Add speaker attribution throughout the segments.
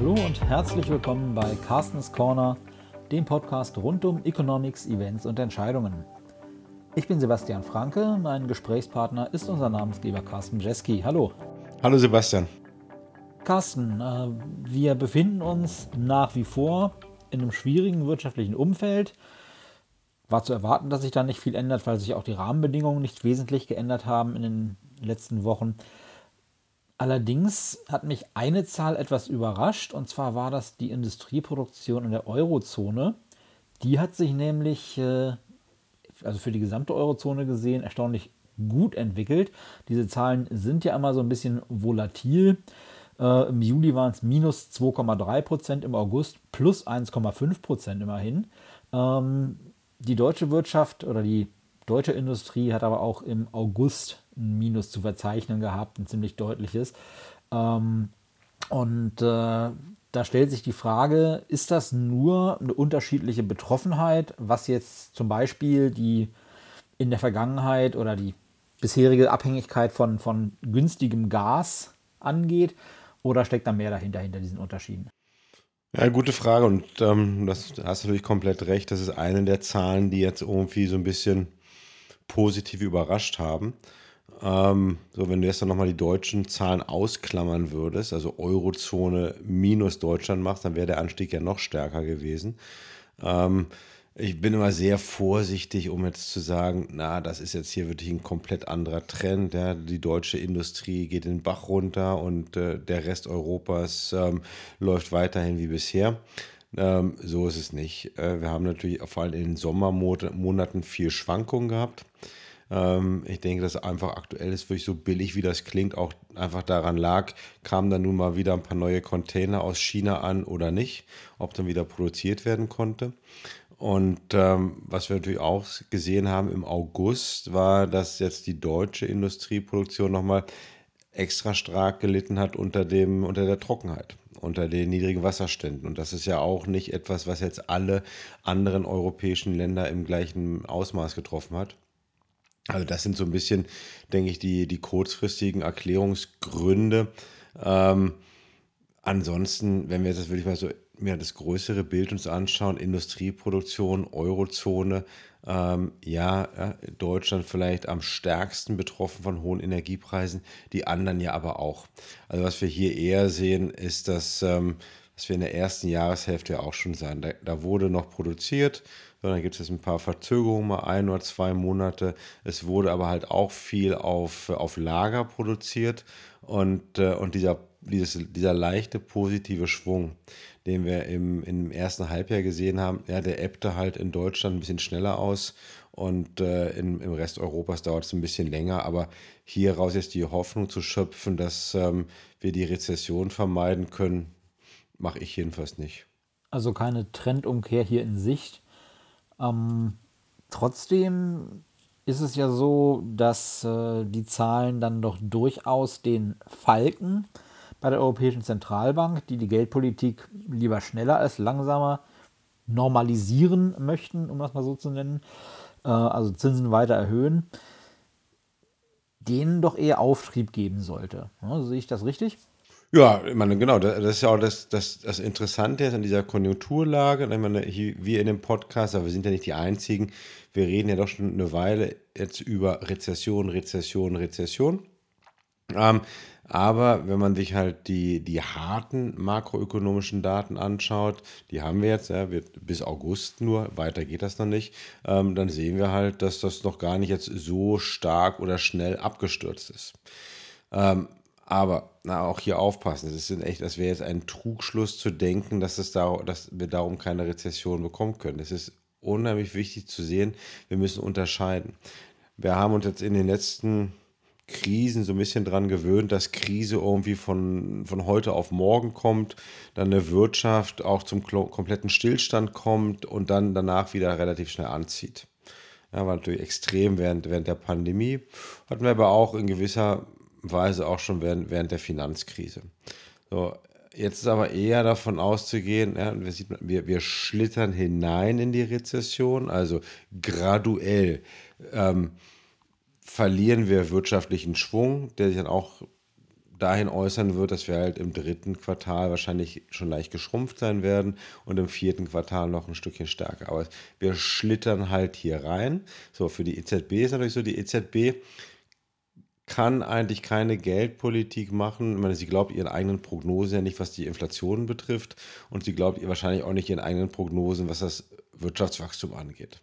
Speaker 1: Hallo und herzlich willkommen bei Carstens Corner, dem Podcast rund um Economics, Events und Entscheidungen. Ich bin Sebastian Franke, mein Gesprächspartner ist unser Namensgeber Carsten Jeski. Hallo.
Speaker 2: Hallo Sebastian.
Speaker 1: Carsten, äh, wir befinden uns nach wie vor in einem schwierigen wirtschaftlichen Umfeld. War zu erwarten, dass sich da nicht viel ändert, weil sich auch die Rahmenbedingungen nicht wesentlich geändert haben in den letzten Wochen. Allerdings hat mich eine Zahl etwas überrascht, und zwar war das die Industrieproduktion in der Eurozone. Die hat sich nämlich, äh, also für die gesamte Eurozone gesehen, erstaunlich gut entwickelt. Diese Zahlen sind ja immer so ein bisschen volatil. Äh, Im Juli waren es minus 2,3 Prozent, im August plus 1,5 Prozent immerhin. Ähm, die deutsche Wirtschaft oder die deutsche Industrie hat aber auch im August ein Minus zu verzeichnen gehabt, ein ziemlich deutliches. Ähm, und äh, da stellt sich die Frage, ist das nur eine unterschiedliche Betroffenheit, was jetzt zum Beispiel die in der Vergangenheit oder die bisherige Abhängigkeit von, von günstigem Gas angeht? Oder steckt da mehr dahinter, hinter diesen Unterschieden?
Speaker 2: Ja, gute Frage und ähm, das hast du natürlich komplett recht. Das ist eine der Zahlen, die jetzt irgendwie so ein bisschen positiv überrascht haben. Ähm, so, wenn du jetzt dann nochmal die deutschen Zahlen ausklammern würdest, also Eurozone minus Deutschland machst, dann wäre der Anstieg ja noch stärker gewesen. Ähm, ich bin immer sehr vorsichtig, um jetzt zu sagen, na, das ist jetzt hier wirklich ein komplett anderer Trend. Ja. Die deutsche Industrie geht den Bach runter und äh, der Rest Europas ähm, läuft weiterhin wie bisher. Ähm, so ist es nicht. Äh, wir haben natürlich vor allem in den Sommermonaten viel Schwankungen gehabt. Ähm, ich denke, dass einfach aktuell ist wirklich so billig, wie das klingt, auch einfach daran lag, kamen dann nun mal wieder ein paar neue Container aus China an oder nicht, ob dann wieder produziert werden konnte. Und ähm, was wir natürlich auch gesehen haben im August, war, dass jetzt die deutsche Industrieproduktion nochmal extra stark gelitten hat unter, dem, unter der Trockenheit, unter den niedrigen Wasserständen. Und das ist ja auch nicht etwas, was jetzt alle anderen europäischen Länder im gleichen Ausmaß getroffen hat. Also das sind so ein bisschen, denke ich, die, die kurzfristigen Erklärungsgründe. Ähm, ansonsten, wenn wir jetzt wirklich mal so mehr das größere Bild uns anschauen, Industrieproduktion, Eurozone, ähm, ja, ja, Deutschland vielleicht am stärksten betroffen von hohen Energiepreisen, die anderen ja aber auch. Also was wir hier eher sehen, ist, dass, ähm, was wir in der ersten Jahreshälfte ja auch schon sahen, da, da wurde noch produziert, dann gibt es ein paar Verzögerungen, mal ein oder zwei Monate. Es wurde aber halt auch viel auf, auf Lager produziert und, äh, und dieser, dieses, dieser leichte positive Schwung, den wir im, im ersten Halbjahr gesehen haben, ja, der ebbte halt in Deutschland ein bisschen schneller aus und äh, in, im Rest Europas dauert es ein bisschen länger. Aber hier raus jetzt die Hoffnung zu schöpfen, dass ähm, wir die Rezession vermeiden können, mache ich jedenfalls nicht.
Speaker 1: Also keine Trendumkehr hier in Sicht. Ähm, trotzdem ist es ja so, dass äh, die Zahlen dann doch durchaus den Falken bei der Europäischen Zentralbank, die die Geldpolitik lieber schneller als langsamer normalisieren möchten, um das mal so zu nennen, äh, also Zinsen weiter erhöhen, denen doch eher Auftrieb geben sollte. Ja, sehe ich das richtig?
Speaker 2: Ja, ich meine, genau, das ist ja auch das, das, das Interessante jetzt an dieser Konjunkturlage. Ich meine, hier, wir in dem Podcast, aber wir sind ja nicht die Einzigen, wir reden ja doch schon eine Weile jetzt über Rezession, Rezession, Rezession. Ähm, aber wenn man sich halt die, die harten makroökonomischen Daten anschaut, die haben wir jetzt, ja, wird bis August nur, weiter geht das noch nicht, ähm, dann sehen wir halt, dass das noch gar nicht jetzt so stark oder schnell abgestürzt ist. Ähm, aber na, auch hier aufpassen. Es ist echt, das wäre jetzt ein Trugschluss zu denken, dass, es da, dass wir darum keine Rezession bekommen können. Es ist unheimlich wichtig zu sehen, wir müssen unterscheiden. Wir haben uns jetzt in den letzten Krisen so ein bisschen daran gewöhnt, dass Krise irgendwie von, von heute auf morgen kommt, dann eine Wirtschaft auch zum kompletten Stillstand kommt und dann danach wieder relativ schnell anzieht. Ja, war natürlich extrem während, während der Pandemie. Hatten wir aber auch in gewisser Weise auch schon während, während der Finanzkrise. So, jetzt ist aber eher davon auszugehen, ja, wir, sieht, wir, wir schlittern hinein in die Rezession, also graduell ähm, verlieren wir wirtschaftlichen Schwung, der sich dann auch dahin äußern wird, dass wir halt im dritten Quartal wahrscheinlich schon leicht geschrumpft sein werden und im vierten Quartal noch ein Stückchen stärker. Aber wir schlittern halt hier rein. So, für die EZB ist natürlich so, die EZB kann eigentlich keine Geldpolitik machen. Ich meine, sie glaubt ihren eigenen Prognosen ja nicht, was die Inflation betrifft. Und sie glaubt wahrscheinlich auch nicht ihren eigenen Prognosen, was das Wirtschaftswachstum angeht.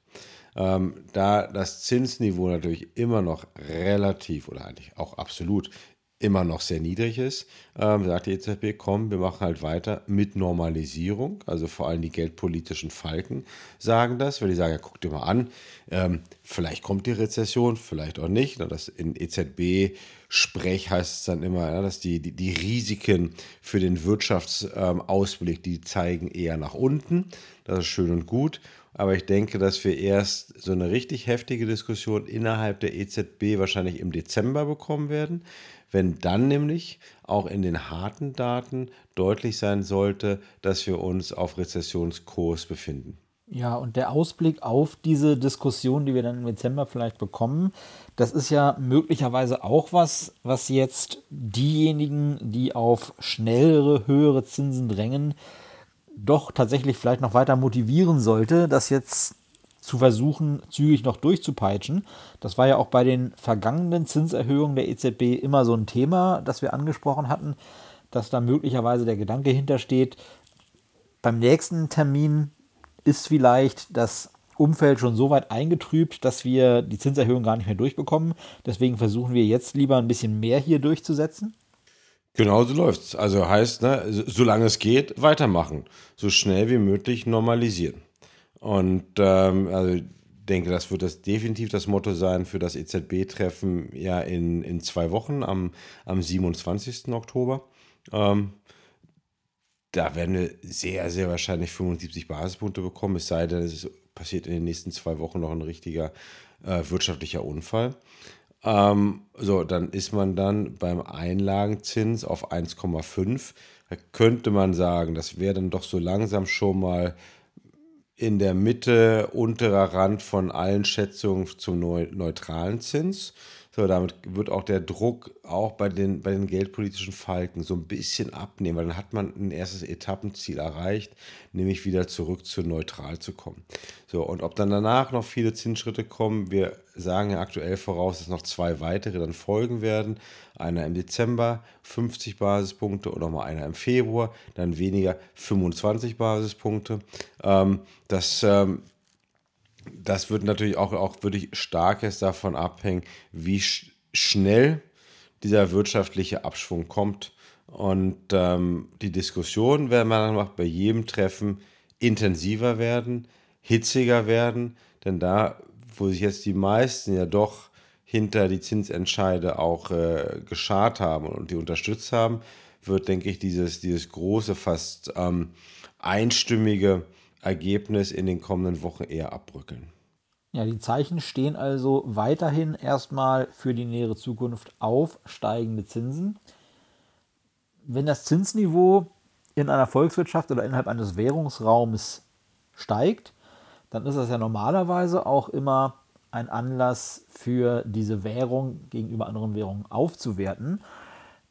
Speaker 2: Ähm, da das Zinsniveau natürlich immer noch relativ oder eigentlich auch absolut immer noch sehr niedrig ist, ähm, sagt die EZB, komm, wir machen halt weiter mit Normalisierung. Also vor allem die geldpolitischen Falken sagen das, weil die sagen, ja, guck dir mal an, ähm, vielleicht kommt die Rezession, vielleicht auch nicht. Das in EZB-Sprech heißt es dann immer, ja, dass die, die, die, Risiken für den Wirtschaftsausblick, ähm, die zeigen eher nach unten. Das ist schön und gut. Aber ich denke, dass wir erst so eine richtig heftige Diskussion innerhalb der EZB wahrscheinlich im Dezember bekommen werden wenn dann nämlich auch in den harten Daten deutlich sein sollte, dass wir uns auf Rezessionskurs befinden.
Speaker 1: Ja, und der Ausblick auf diese Diskussion, die wir dann im Dezember vielleicht bekommen, das ist ja möglicherweise auch was, was jetzt diejenigen, die auf schnellere, höhere Zinsen drängen, doch tatsächlich vielleicht noch weiter motivieren sollte, das jetzt zu versuchen, zügig noch durchzupeitschen. Das war ja auch bei den vergangenen Zinserhöhungen der EZB immer so ein Thema, das wir angesprochen hatten, dass da möglicherweise der Gedanke hintersteht, beim nächsten Termin ist vielleicht das Umfeld schon so weit eingetrübt, dass wir die Zinserhöhung gar nicht mehr durchbekommen. Deswegen versuchen wir jetzt lieber ein bisschen mehr hier durchzusetzen.
Speaker 2: Genau so läuft es. Also heißt, ne, solange es geht, weitermachen. So schnell wie möglich normalisieren. Und ähm, also denke, das wird das definitiv das Motto sein für das EZB-Treffen ja in, in zwei Wochen am, am 27. Oktober. Ähm, da werden wir sehr, sehr wahrscheinlich 75 Basispunkte bekommen, es sei denn, es passiert in den nächsten zwei Wochen noch ein richtiger äh, wirtschaftlicher Unfall. Ähm, so, dann ist man dann beim Einlagenzins auf 1,5. Da könnte man sagen, das wäre dann doch so langsam schon mal in der Mitte unterer Rand von allen Schätzungen zum neutralen Zins. So, damit wird auch der Druck auch bei den, bei den geldpolitischen Falken so ein bisschen abnehmen, weil dann hat man ein erstes Etappenziel erreicht, nämlich wieder zurück zu neutral zu kommen. So, und ob dann danach noch viele Zinsschritte kommen, wir sagen ja aktuell voraus, dass noch zwei weitere dann folgen werden. Einer im Dezember, 50 Basispunkte und nochmal einer im Februar, dann weniger 25 Basispunkte. Ähm, das ähm, das wird natürlich auch, auch wirklich starkes davon abhängen, wie sch schnell dieser wirtschaftliche Abschwung kommt. Und ähm, die Diskussionen werden meiner Meinung nach bei jedem Treffen intensiver werden, hitziger werden, denn da, wo sich jetzt die meisten ja doch hinter die Zinsentscheide auch äh, geschart haben und die unterstützt haben, wird, denke ich, dieses, dieses große, fast ähm, einstimmige Ergebnis in den kommenden Wochen eher abbrückeln.
Speaker 1: Ja, die Zeichen stehen also weiterhin erstmal für die nähere Zukunft auf steigende Zinsen. Wenn das Zinsniveau in einer Volkswirtschaft oder innerhalb eines Währungsraumes steigt, dann ist das ja normalerweise auch immer ein Anlass für diese Währung gegenüber anderen Währungen aufzuwerten.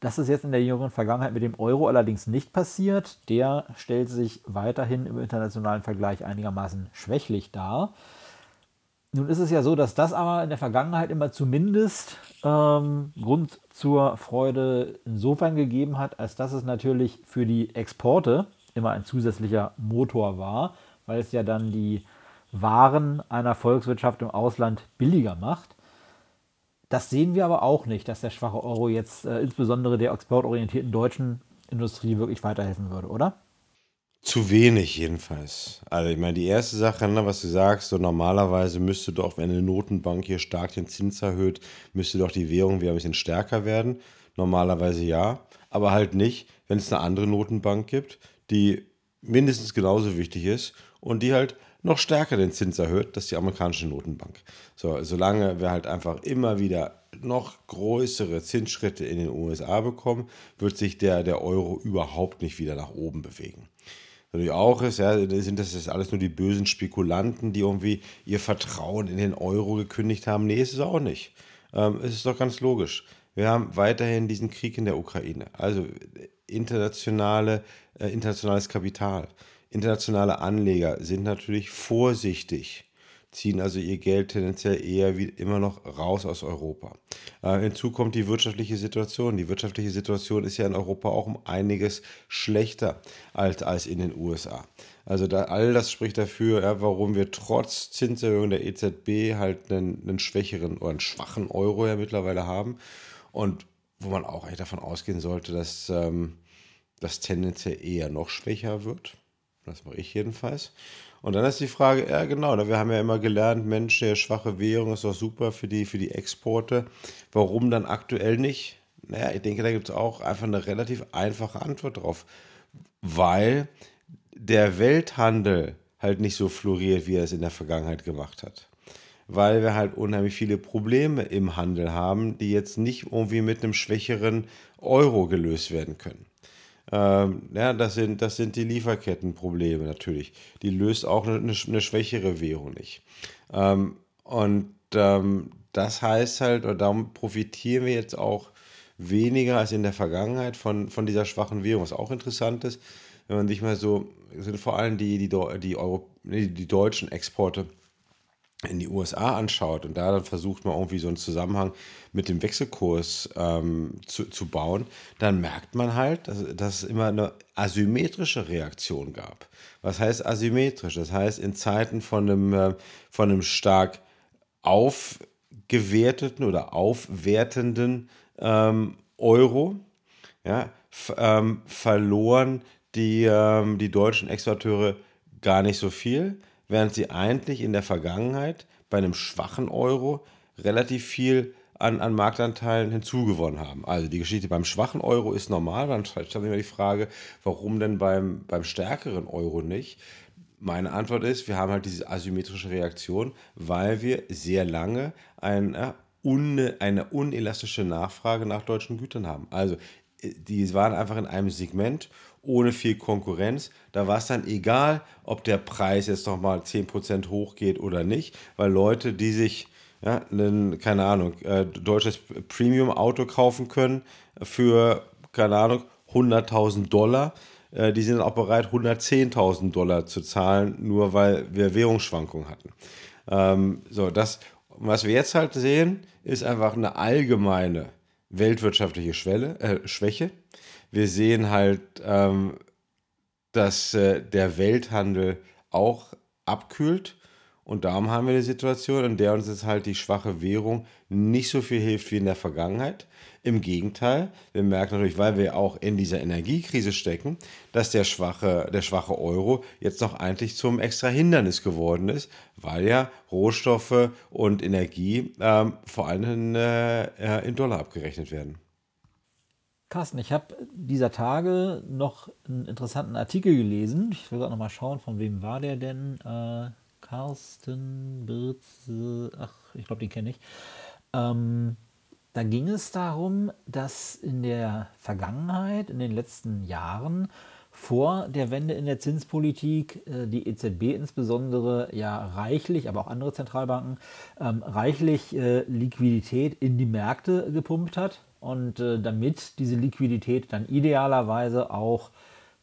Speaker 1: Das ist jetzt in der jüngeren Vergangenheit mit dem Euro allerdings nicht passiert. Der stellt sich weiterhin im internationalen Vergleich einigermaßen schwächlich dar. Nun ist es ja so, dass das aber in der Vergangenheit immer zumindest ähm, Grund zur Freude insofern gegeben hat, als dass es natürlich für die Exporte immer ein zusätzlicher Motor war, weil es ja dann die Waren einer Volkswirtschaft im Ausland billiger macht. Das sehen wir aber auch nicht, dass der schwache Euro jetzt äh, insbesondere der exportorientierten deutschen Industrie wirklich weiterhelfen würde, oder?
Speaker 2: Zu wenig jedenfalls. Also ich meine, die erste Sache, ne, was du sagst, so normalerweise müsste doch, wenn eine Notenbank hier stark den Zins erhöht, müsste doch die Währung wieder ein bisschen stärker werden. Normalerweise ja, aber halt nicht, wenn es eine andere Notenbank gibt, die mindestens genauso wichtig ist und die halt noch stärker den Zins erhöht, das ist die amerikanische Notenbank. So, solange wir halt einfach immer wieder noch größere Zinsschritte in den USA bekommen, wird sich der, der Euro überhaupt nicht wieder nach oben bewegen natürlich auch ist, ja, sind das jetzt alles nur die bösen Spekulanten, die irgendwie ihr Vertrauen in den Euro gekündigt haben? Nee, ist es auch nicht. Ähm, es ist doch ganz logisch. Wir haben weiterhin diesen Krieg in der Ukraine. Also internationale, äh, internationales Kapital. Internationale Anleger sind natürlich vorsichtig ziehen also ihr Geld tendenziell eher wie immer noch raus aus Europa. Äh, hinzu kommt die wirtschaftliche Situation. Die wirtschaftliche Situation ist ja in Europa auch um einiges schlechter als, als in den USA. Also da, all das spricht dafür, ja, warum wir trotz Zinserhöhung der EZB halt einen, einen schwächeren oder einen schwachen Euro ja mittlerweile haben. Und wo man auch eigentlich davon ausgehen sollte, dass ähm, das tendenziell eher noch schwächer wird. Das mache ich jedenfalls. Und dann ist die Frage, ja genau, ne, wir haben ja immer gelernt, Mensch, der schwache Währung ist doch super für die, für die Exporte. Warum dann aktuell nicht? Naja, ich denke, da gibt es auch einfach eine relativ einfache Antwort drauf. Weil der Welthandel halt nicht so floriert, wie er es in der Vergangenheit gemacht hat. Weil wir halt unheimlich viele Probleme im Handel haben, die jetzt nicht irgendwie mit einem schwächeren Euro gelöst werden können. Ähm, ja, das sind, das sind die Lieferkettenprobleme natürlich. Die löst auch eine, eine schwächere Währung nicht. Ähm, und ähm, das heißt halt, oder darum profitieren wir jetzt auch weniger als in der Vergangenheit von, von dieser schwachen Währung. Was auch interessant ist, wenn man sich mal so, sind vor allem die, die, die, Euro, die deutschen Exporte in die USA anschaut und da dann versucht man irgendwie so einen Zusammenhang mit dem Wechselkurs ähm, zu, zu bauen, dann merkt man halt, dass, dass es immer eine asymmetrische Reaktion gab. Was heißt asymmetrisch? Das heißt, in Zeiten von einem, äh, von einem stark aufgewerteten oder aufwertenden ähm, Euro ja, ähm, verloren die, ähm, die deutschen Exporteure gar nicht so viel während sie eigentlich in der Vergangenheit bei einem schwachen Euro relativ viel an, an Marktanteilen hinzugewonnen haben. Also die Geschichte beim schwachen Euro ist normal. Dann stellt sich immer die Frage, warum denn beim, beim stärkeren Euro nicht? Meine Antwort ist, wir haben halt diese asymmetrische Reaktion, weil wir sehr lange eine, eine unelastische Nachfrage nach deutschen Gütern haben. Also die waren einfach in einem Segment ohne viel Konkurrenz. Da war es dann egal, ob der Preis jetzt nochmal 10% hochgeht oder nicht, weil Leute, die sich, ja, einen, keine Ahnung, äh, deutsches Premium-Auto kaufen können für, keine Ahnung, 100.000 Dollar, äh, die sind auch bereit, 110.000 Dollar zu zahlen, nur weil wir Währungsschwankungen hatten. Ähm, so, das, was wir jetzt halt sehen, ist einfach eine allgemeine weltwirtschaftliche Schwelle, äh, Schwäche. Wir sehen halt, ähm, dass äh, der Welthandel auch abkühlt. Und darum haben wir eine Situation, in der uns jetzt halt die schwache Währung nicht so viel hilft wie in der Vergangenheit. Im Gegenteil, wir merken natürlich, weil wir auch in dieser Energiekrise stecken, dass der schwache, der schwache Euro jetzt noch eigentlich zum extra Hindernis geworden ist, weil ja Rohstoffe und Energie ähm, vor allem äh, in Dollar abgerechnet werden.
Speaker 1: Carsten, ich habe dieser Tage noch einen interessanten Artikel gelesen. Ich will gerade noch mal schauen, von wem war der denn? Äh, Carsten Birz, ach, ich glaube, den kenne ich. Ähm, da ging es darum, dass in der Vergangenheit, in den letzten Jahren, vor der Wende in der Zinspolitik äh, die EZB insbesondere ja reichlich, aber auch andere Zentralbanken, ähm, reichlich äh, Liquidität in die Märkte gepumpt hat und äh, damit diese Liquidität dann idealerweise auch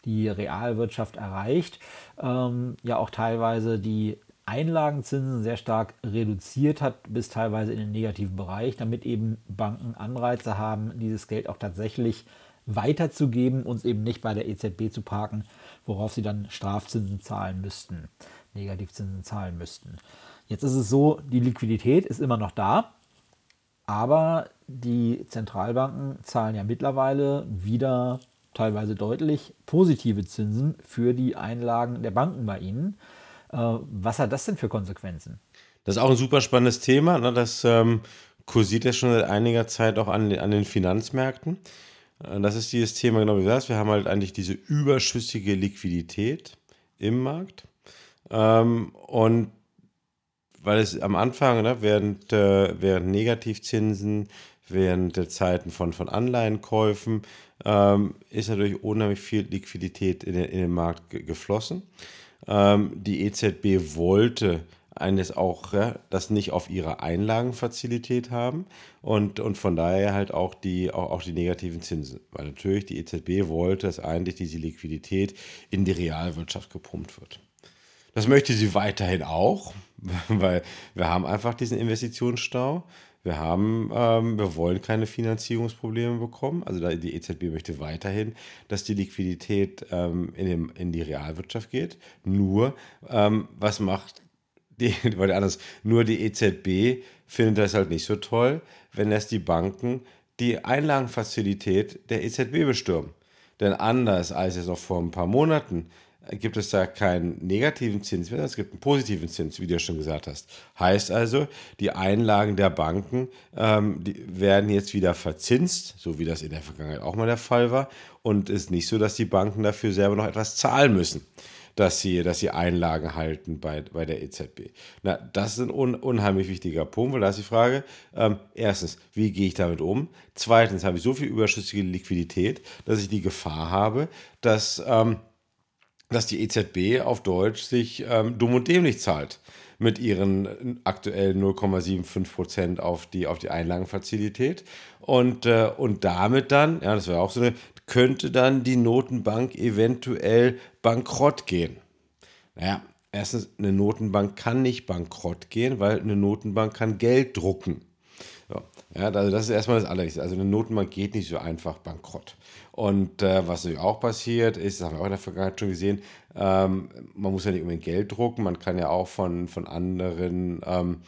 Speaker 1: die Realwirtschaft erreicht, ähm, ja auch teilweise die Einlagenzinsen sehr stark reduziert hat, bis teilweise in den negativen Bereich, damit eben Banken Anreize haben, dieses Geld auch tatsächlich weiterzugeben, uns eben nicht bei der EZB zu parken, worauf sie dann Strafzinsen zahlen müssten, Negativzinsen zahlen müssten. Jetzt ist es so, die Liquidität ist immer noch da, aber die Zentralbanken zahlen ja mittlerweile wieder teilweise deutlich positive Zinsen für die Einlagen der Banken bei ihnen. Äh, was hat das denn für Konsequenzen?
Speaker 2: Das ist auch ein super spannendes Thema. Ne? Das ähm, kursiert ja schon seit einiger Zeit auch an, an den Finanzmärkten. Äh, das ist dieses Thema, genau wie du sagst. Wir haben halt eigentlich diese überschüssige Liquidität im Markt. Ähm, und weil es am Anfang, ne, während, äh, während Negativzinsen, während der Zeiten von, von Anleihenkäufen, ähm, ist natürlich unheimlich viel Liquidität in den, in den Markt geflossen. Ähm, die EZB wollte eines auch ja, das nicht auf ihrer Einlagenfazilität haben und, und von daher halt auch die, auch, auch die negativen Zinsen. Weil natürlich die EZB wollte, dass eigentlich diese Liquidität in die Realwirtschaft gepumpt wird. Das möchte sie weiterhin auch, weil wir haben einfach diesen Investitionsstau. Wir haben, ähm, wir wollen keine Finanzierungsprobleme bekommen. Also die EZB möchte weiterhin, dass die Liquidität ähm, in, dem, in die Realwirtschaft geht. Nur, ähm, was macht die, weil anders, nur die EZB findet das halt nicht so toll, wenn erst die Banken die Einlagenfazilität der EZB bestürmen. Denn anders als es noch vor ein paar Monaten gibt es da keinen negativen Zins mehr, es gibt einen positiven Zins, wie du ja schon gesagt hast. Heißt also, die Einlagen der Banken ähm, werden jetzt wieder verzinst, so wie das in der Vergangenheit auch mal der Fall war. Und es ist nicht so, dass die Banken dafür selber noch etwas zahlen müssen dass sie, dass sie Einlagen halten bei, bei der EZB. Na, das ist ein un, unheimlich wichtiger Punkt, weil da ist die Frage, ähm, erstens, wie gehe ich damit um? Zweitens, habe ich so viel überschüssige Liquidität, dass ich die Gefahr habe, dass, ähm, dass die EZB auf Deutsch sich ähm, dumm und dämlich zahlt mit ihren aktuell 0,75 Prozent auf die, auf die Einlagenfazilität. Und, äh, und damit dann, ja, das wäre auch so eine, könnte dann die Notenbank eventuell bankrott gehen. Naja, erstens, eine Notenbank kann nicht bankrott gehen, weil eine Notenbank kann Geld drucken. So. Ja, also das ist erstmal das Allerwichtigste. Also eine Notenbank geht nicht so einfach bankrott. Und äh, was natürlich auch passiert ist, das haben wir auch in der Vergangenheit schon gesehen, ähm, man muss ja nicht unbedingt Geld drucken, man kann ja auch von, von anderen, ähm,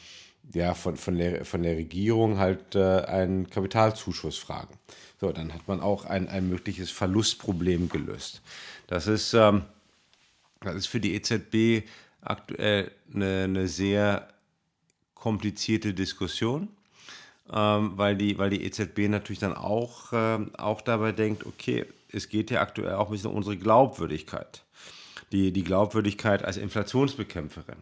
Speaker 2: ja, von, von, der, von der Regierung halt äh, einen Kapitalzuschuss fragen. So, dann hat man auch ein, ein mögliches Verlustproblem gelöst. Das ist, ähm, das ist für die EZB aktuell eine, eine sehr komplizierte Diskussion, ähm, weil, die, weil die EZB natürlich dann auch, äh, auch dabei denkt, okay, es geht ja aktuell auch ein bisschen um unsere Glaubwürdigkeit. Die, die Glaubwürdigkeit als Inflationsbekämpferin.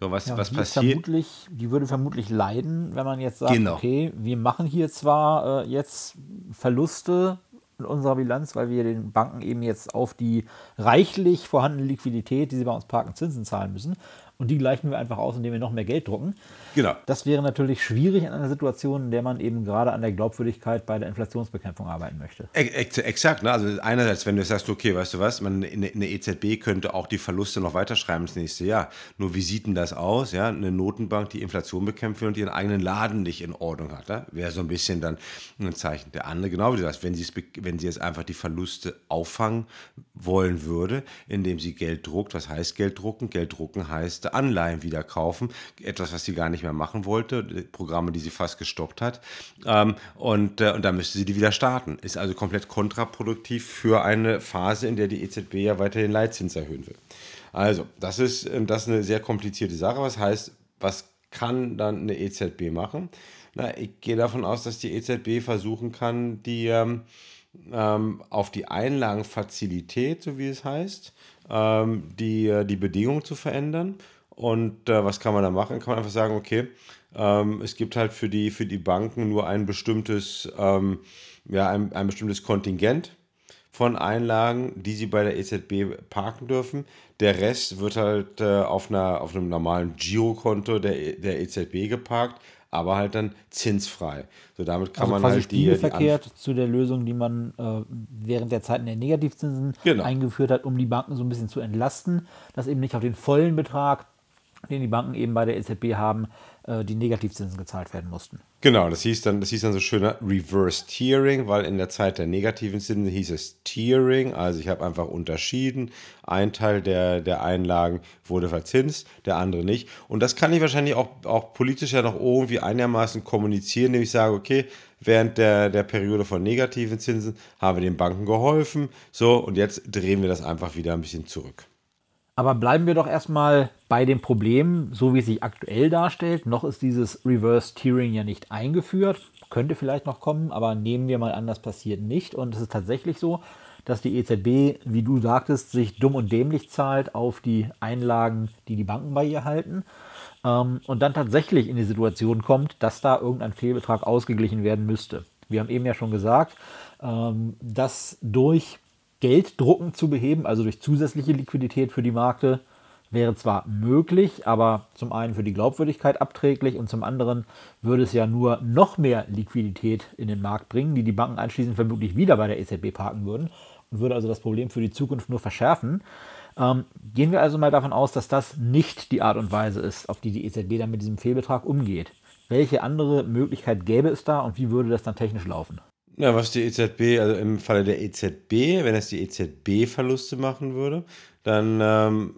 Speaker 2: So, was, ja, was
Speaker 1: die
Speaker 2: passiert?
Speaker 1: Vermutlich, die würde vermutlich leiden, wenn man jetzt sagt,
Speaker 2: Genau.
Speaker 1: okay, wir machen hier zwar äh, jetzt Verluste in unserer Bilanz, weil wir den Banken eben jetzt auf die reichlich vorhandene Liquidität, die sie bei uns parken, Zinsen zahlen müssen. Und die gleichen wir einfach aus, indem wir noch mehr Geld drucken.
Speaker 2: Genau.
Speaker 1: Das wäre natürlich schwierig in einer Situation, in der man eben gerade an der Glaubwürdigkeit bei der Inflationsbekämpfung arbeiten möchte.
Speaker 2: Ex exakt, ne? also einerseits, wenn du sagst, okay, weißt du was, man, eine, eine EZB könnte auch die Verluste noch weiterschreiben ins nächste Jahr. Nur wie sieht denn das aus? Ja? Eine Notenbank, die Inflation bekämpft und ihren eigenen Laden nicht in Ordnung hat. Ne? Wäre so ein bisschen dann ein Zeichen. Der andere, genau wie du sagst, wenn sie, es, wenn sie jetzt einfach die Verluste auffangen wollen würde, indem sie Geld druckt, was heißt Geld drucken? Geld drucken heißt Anleihen wieder kaufen, etwas, was sie gar nicht mehr machen wollte, Programme, die sie fast gestoppt hat. Ähm, und, äh, und da müsste sie die wieder starten. Ist also komplett kontraproduktiv für eine Phase, in der die EZB ja weiter den Leitzins erhöhen will. Also, das ist, ähm, das ist eine sehr komplizierte Sache. Was heißt, was kann dann eine EZB machen? Na, ich gehe davon aus, dass die EZB versuchen kann, die ähm, ähm, auf die Einlagenfazilität, so wie es heißt, ähm, die, äh, die Bedingungen zu verändern und äh, was kann man da machen? Kann man einfach sagen, okay, ähm, es gibt halt für die, für die Banken nur ein bestimmtes, ähm, ja, ein, ein bestimmtes Kontingent von Einlagen, die sie bei der EZB parken dürfen. Der Rest wird halt äh, auf, einer, auf einem normalen Girokonto der, der EZB geparkt, aber halt dann zinsfrei. So damit kann
Speaker 1: Also
Speaker 2: man
Speaker 1: quasi
Speaker 2: halt die,
Speaker 1: spiegelverkehrt zu der Lösung, die man äh, während der Zeiten der Negativzinsen
Speaker 2: Genau.
Speaker 1: eingeführt hat, um die Banken so ein bisschen zu entlasten, dass eben nicht auf den vollen Betrag, den die Banken eben bei der EZB haben, äh, die Negativzinsen gezahlt werden mussten.
Speaker 2: Genau, das hieß dann, das hieß dann so schöner Reverse Tiering, weil in der Zeit der negativen Zinsen hieß es Tiering, also ich habe einfach unterschieden. Ein Teil der, der Einlagen wurde verzinst, der andere nicht. Und das kann ich wahrscheinlich auch, auch politisch ja noch irgendwie einigermaßen kommunizieren, indem ich sage, okay, während der, der Periode von negativen Zinsen haben wir den Banken geholfen, so, und jetzt drehen wir das einfach wieder ein bisschen zurück.
Speaker 1: Aber bleiben wir doch erstmal bei dem Problem, so wie es sich aktuell darstellt. Noch ist dieses Reverse Tiering ja nicht eingeführt. Könnte vielleicht noch kommen, aber nehmen wir mal an, das passiert nicht. Und es ist tatsächlich so, dass die EZB, wie du sagtest, sich dumm und dämlich zahlt auf die Einlagen, die die Banken bei ihr halten. Ähm, und dann tatsächlich in die Situation kommt, dass da irgendein Fehlbetrag ausgeglichen werden müsste. Wir haben eben ja schon gesagt, ähm, dass durch Gelddrucken zu beheben, also durch zusätzliche Liquidität für die Märkte, wäre zwar möglich, aber zum einen für die Glaubwürdigkeit abträglich und zum anderen würde es ja nur noch mehr Liquidität in den Markt bringen, die die Banken anschließend vermutlich wieder bei der EZB parken würden und würde also das Problem für die Zukunft nur verschärfen. Ähm, gehen wir also mal davon aus, dass das nicht die Art und Weise ist, auf die die EZB dann mit diesem Fehlbetrag umgeht. Welche andere Möglichkeit gäbe es da und wie würde das dann technisch laufen?
Speaker 2: Ja, was die EZB, also im Falle der EZB, wenn es die EZB Verluste machen würde, dann ähm,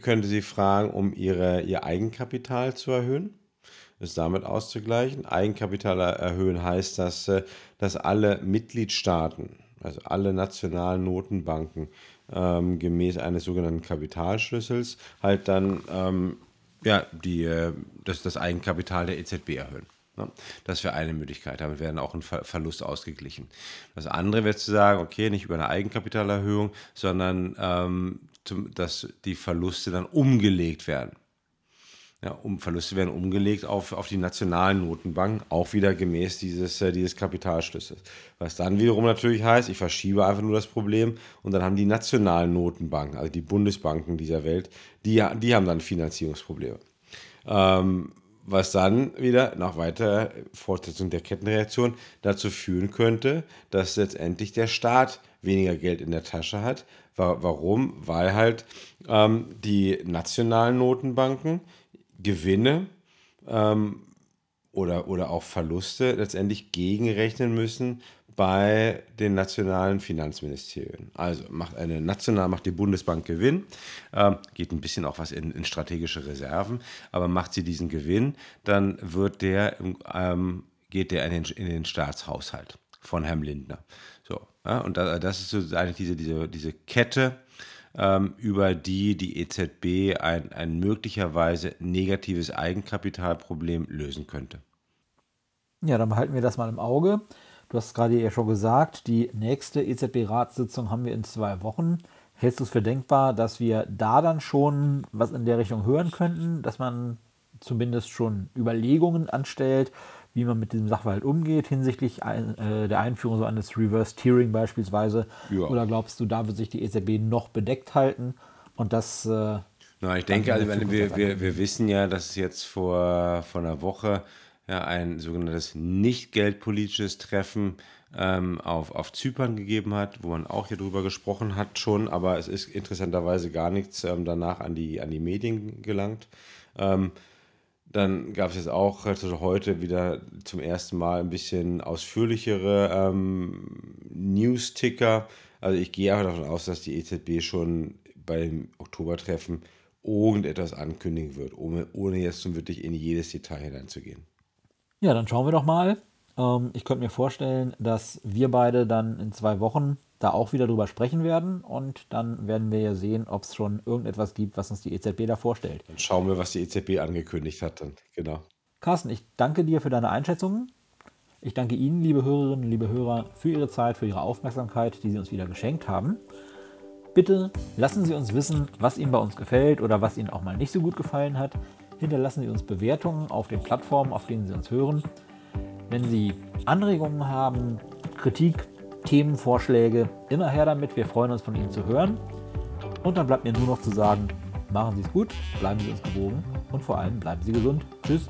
Speaker 2: könnte sie fragen, um ihre, ihr Eigenkapital zu erhöhen, es damit auszugleichen. Eigenkapital erhöhen heißt, dass, äh, dass alle Mitgliedstaaten, also alle nationalen Notenbanken, ähm, gemäß eines sogenannten Kapitalschlüssels halt dann ähm, ja, die, äh, das, das Eigenkapital der EZB erhöhen. Ne? Das wäre eine Möglichkeit. Damit wäre auch ein Verlust ausgeglichen. Das andere wäre zu sagen, okay, nicht über eine Eigenkapitalerhöhung, sondern ähm, zum, dass die Verluste dann umgelegt werden. Ja, um, Verluste werden umgelegt auf, auf die nationalen Notenbanken, auch wieder gemäß dieses, äh, dieses Kapitalschlüssels. Was dann wiederum natürlich heißt, ich verschiebe einfach nur das Problem und dann haben die nationalen Notenbanken, also die Bundesbanken dieser Welt, die, die haben dann Finanzierungsprobleme. Ähm, was dann wieder nach weiterer Fortsetzung der Kettenreaktion dazu führen könnte, dass letztendlich der Staat weniger Geld in der Tasche hat. Warum? Weil halt ähm, die nationalen Notenbanken Gewinne ähm, oder, oder auch Verluste letztendlich gegenrechnen müssen bei den nationalen Finanzministerien. Also macht eine national macht die Bundesbank Gewinn, äh, geht ein bisschen auch was in, in, strategische Reserven, aber macht sie diesen Gewinn, dann wird der ähm, geht der in den, in den, Staatshaushalt von Herrn Lindner. So, ja, und da, das ist so eigentlich diese, diese, diese Kette, ähm, über die die EZB ein, ein möglicherweise negatives Eigenkapitalproblem lösen könnte.
Speaker 1: Ja, dann behalten wir das mal im Auge. Du hast gerade ja schon gesagt, die nächste EZB-Ratssitzung haben wir in zwei Wochen. Hältst du es für denkbar, dass wir da dann schon was in der Richtung hören könnten, dass man zumindest schon Überlegungen anstellt, wie man mit diesem Sachverhalt umgeht hinsichtlich ein, äh, der Einführung so eines Reverse Tiering beispielsweise? Ja. Oder glaubst du, da wird sich die EZB noch bedeckt halten und das
Speaker 2: äh, na, ich denke, also wir, wir, wir wissen ja, dass es jetzt vor, vor einer Woche ja, ein sogenanntes nicht geldpolitisches Treffen ähm, auf, auf Zypern gegeben hat, wo man auch hier drüber gesprochen hat schon, aber es ist interessanterweise gar nichts ähm, danach an die, an die Medien gelangt. Ähm, dann gab es jetzt auch also heute wieder zum ersten Mal ein bisschen ausführlichere ähm, News-Ticker. Also ich gehe einfach davon aus, dass die EZB schon beim Oktobertreffen irgendetwas ankündigen wird, ohne, ohne jetzt wirklich in jedes Detail hineinzugehen.
Speaker 1: Ja, dann schauen wir doch mal. Ähm, ich könnte mir vorstellen, dass wir beide dann in zwei Wochen da auch wieder drüber sprechen werden und dann werden wir ja sehen, ob es schon irgendetwas gibt, was uns die EZB da vorstellt.
Speaker 2: Dann schauen wir, was die EZB angekündigt hat dann, genau.
Speaker 1: Carsten, ich danke dir für deine Einschätzungen. Ich danke Ihnen, liebe Hörerinnen, liebe Hörer, für Ihre Zeit, für Ihre Aufmerksamkeit, die Sie uns wieder geschenkt haben. Bitte lassen Sie uns wissen, was Ihnen bei uns gefällt oder was Ihnen auch mal nicht so gut gefallen hat hinterlassen Sie uns Bewertungen auf den Plattformen, auf denen Sie uns hören. Wenn Sie Anregungen haben, Kritik, Themenvorschläge, immer her damit. Wir freuen uns von Ihnen zu hören. Und dann bleibt mir nur noch zu sagen, machen Sie es gut, bleiben Sie uns gewogen und vor allem bleiben Sie gesund. Tschüss.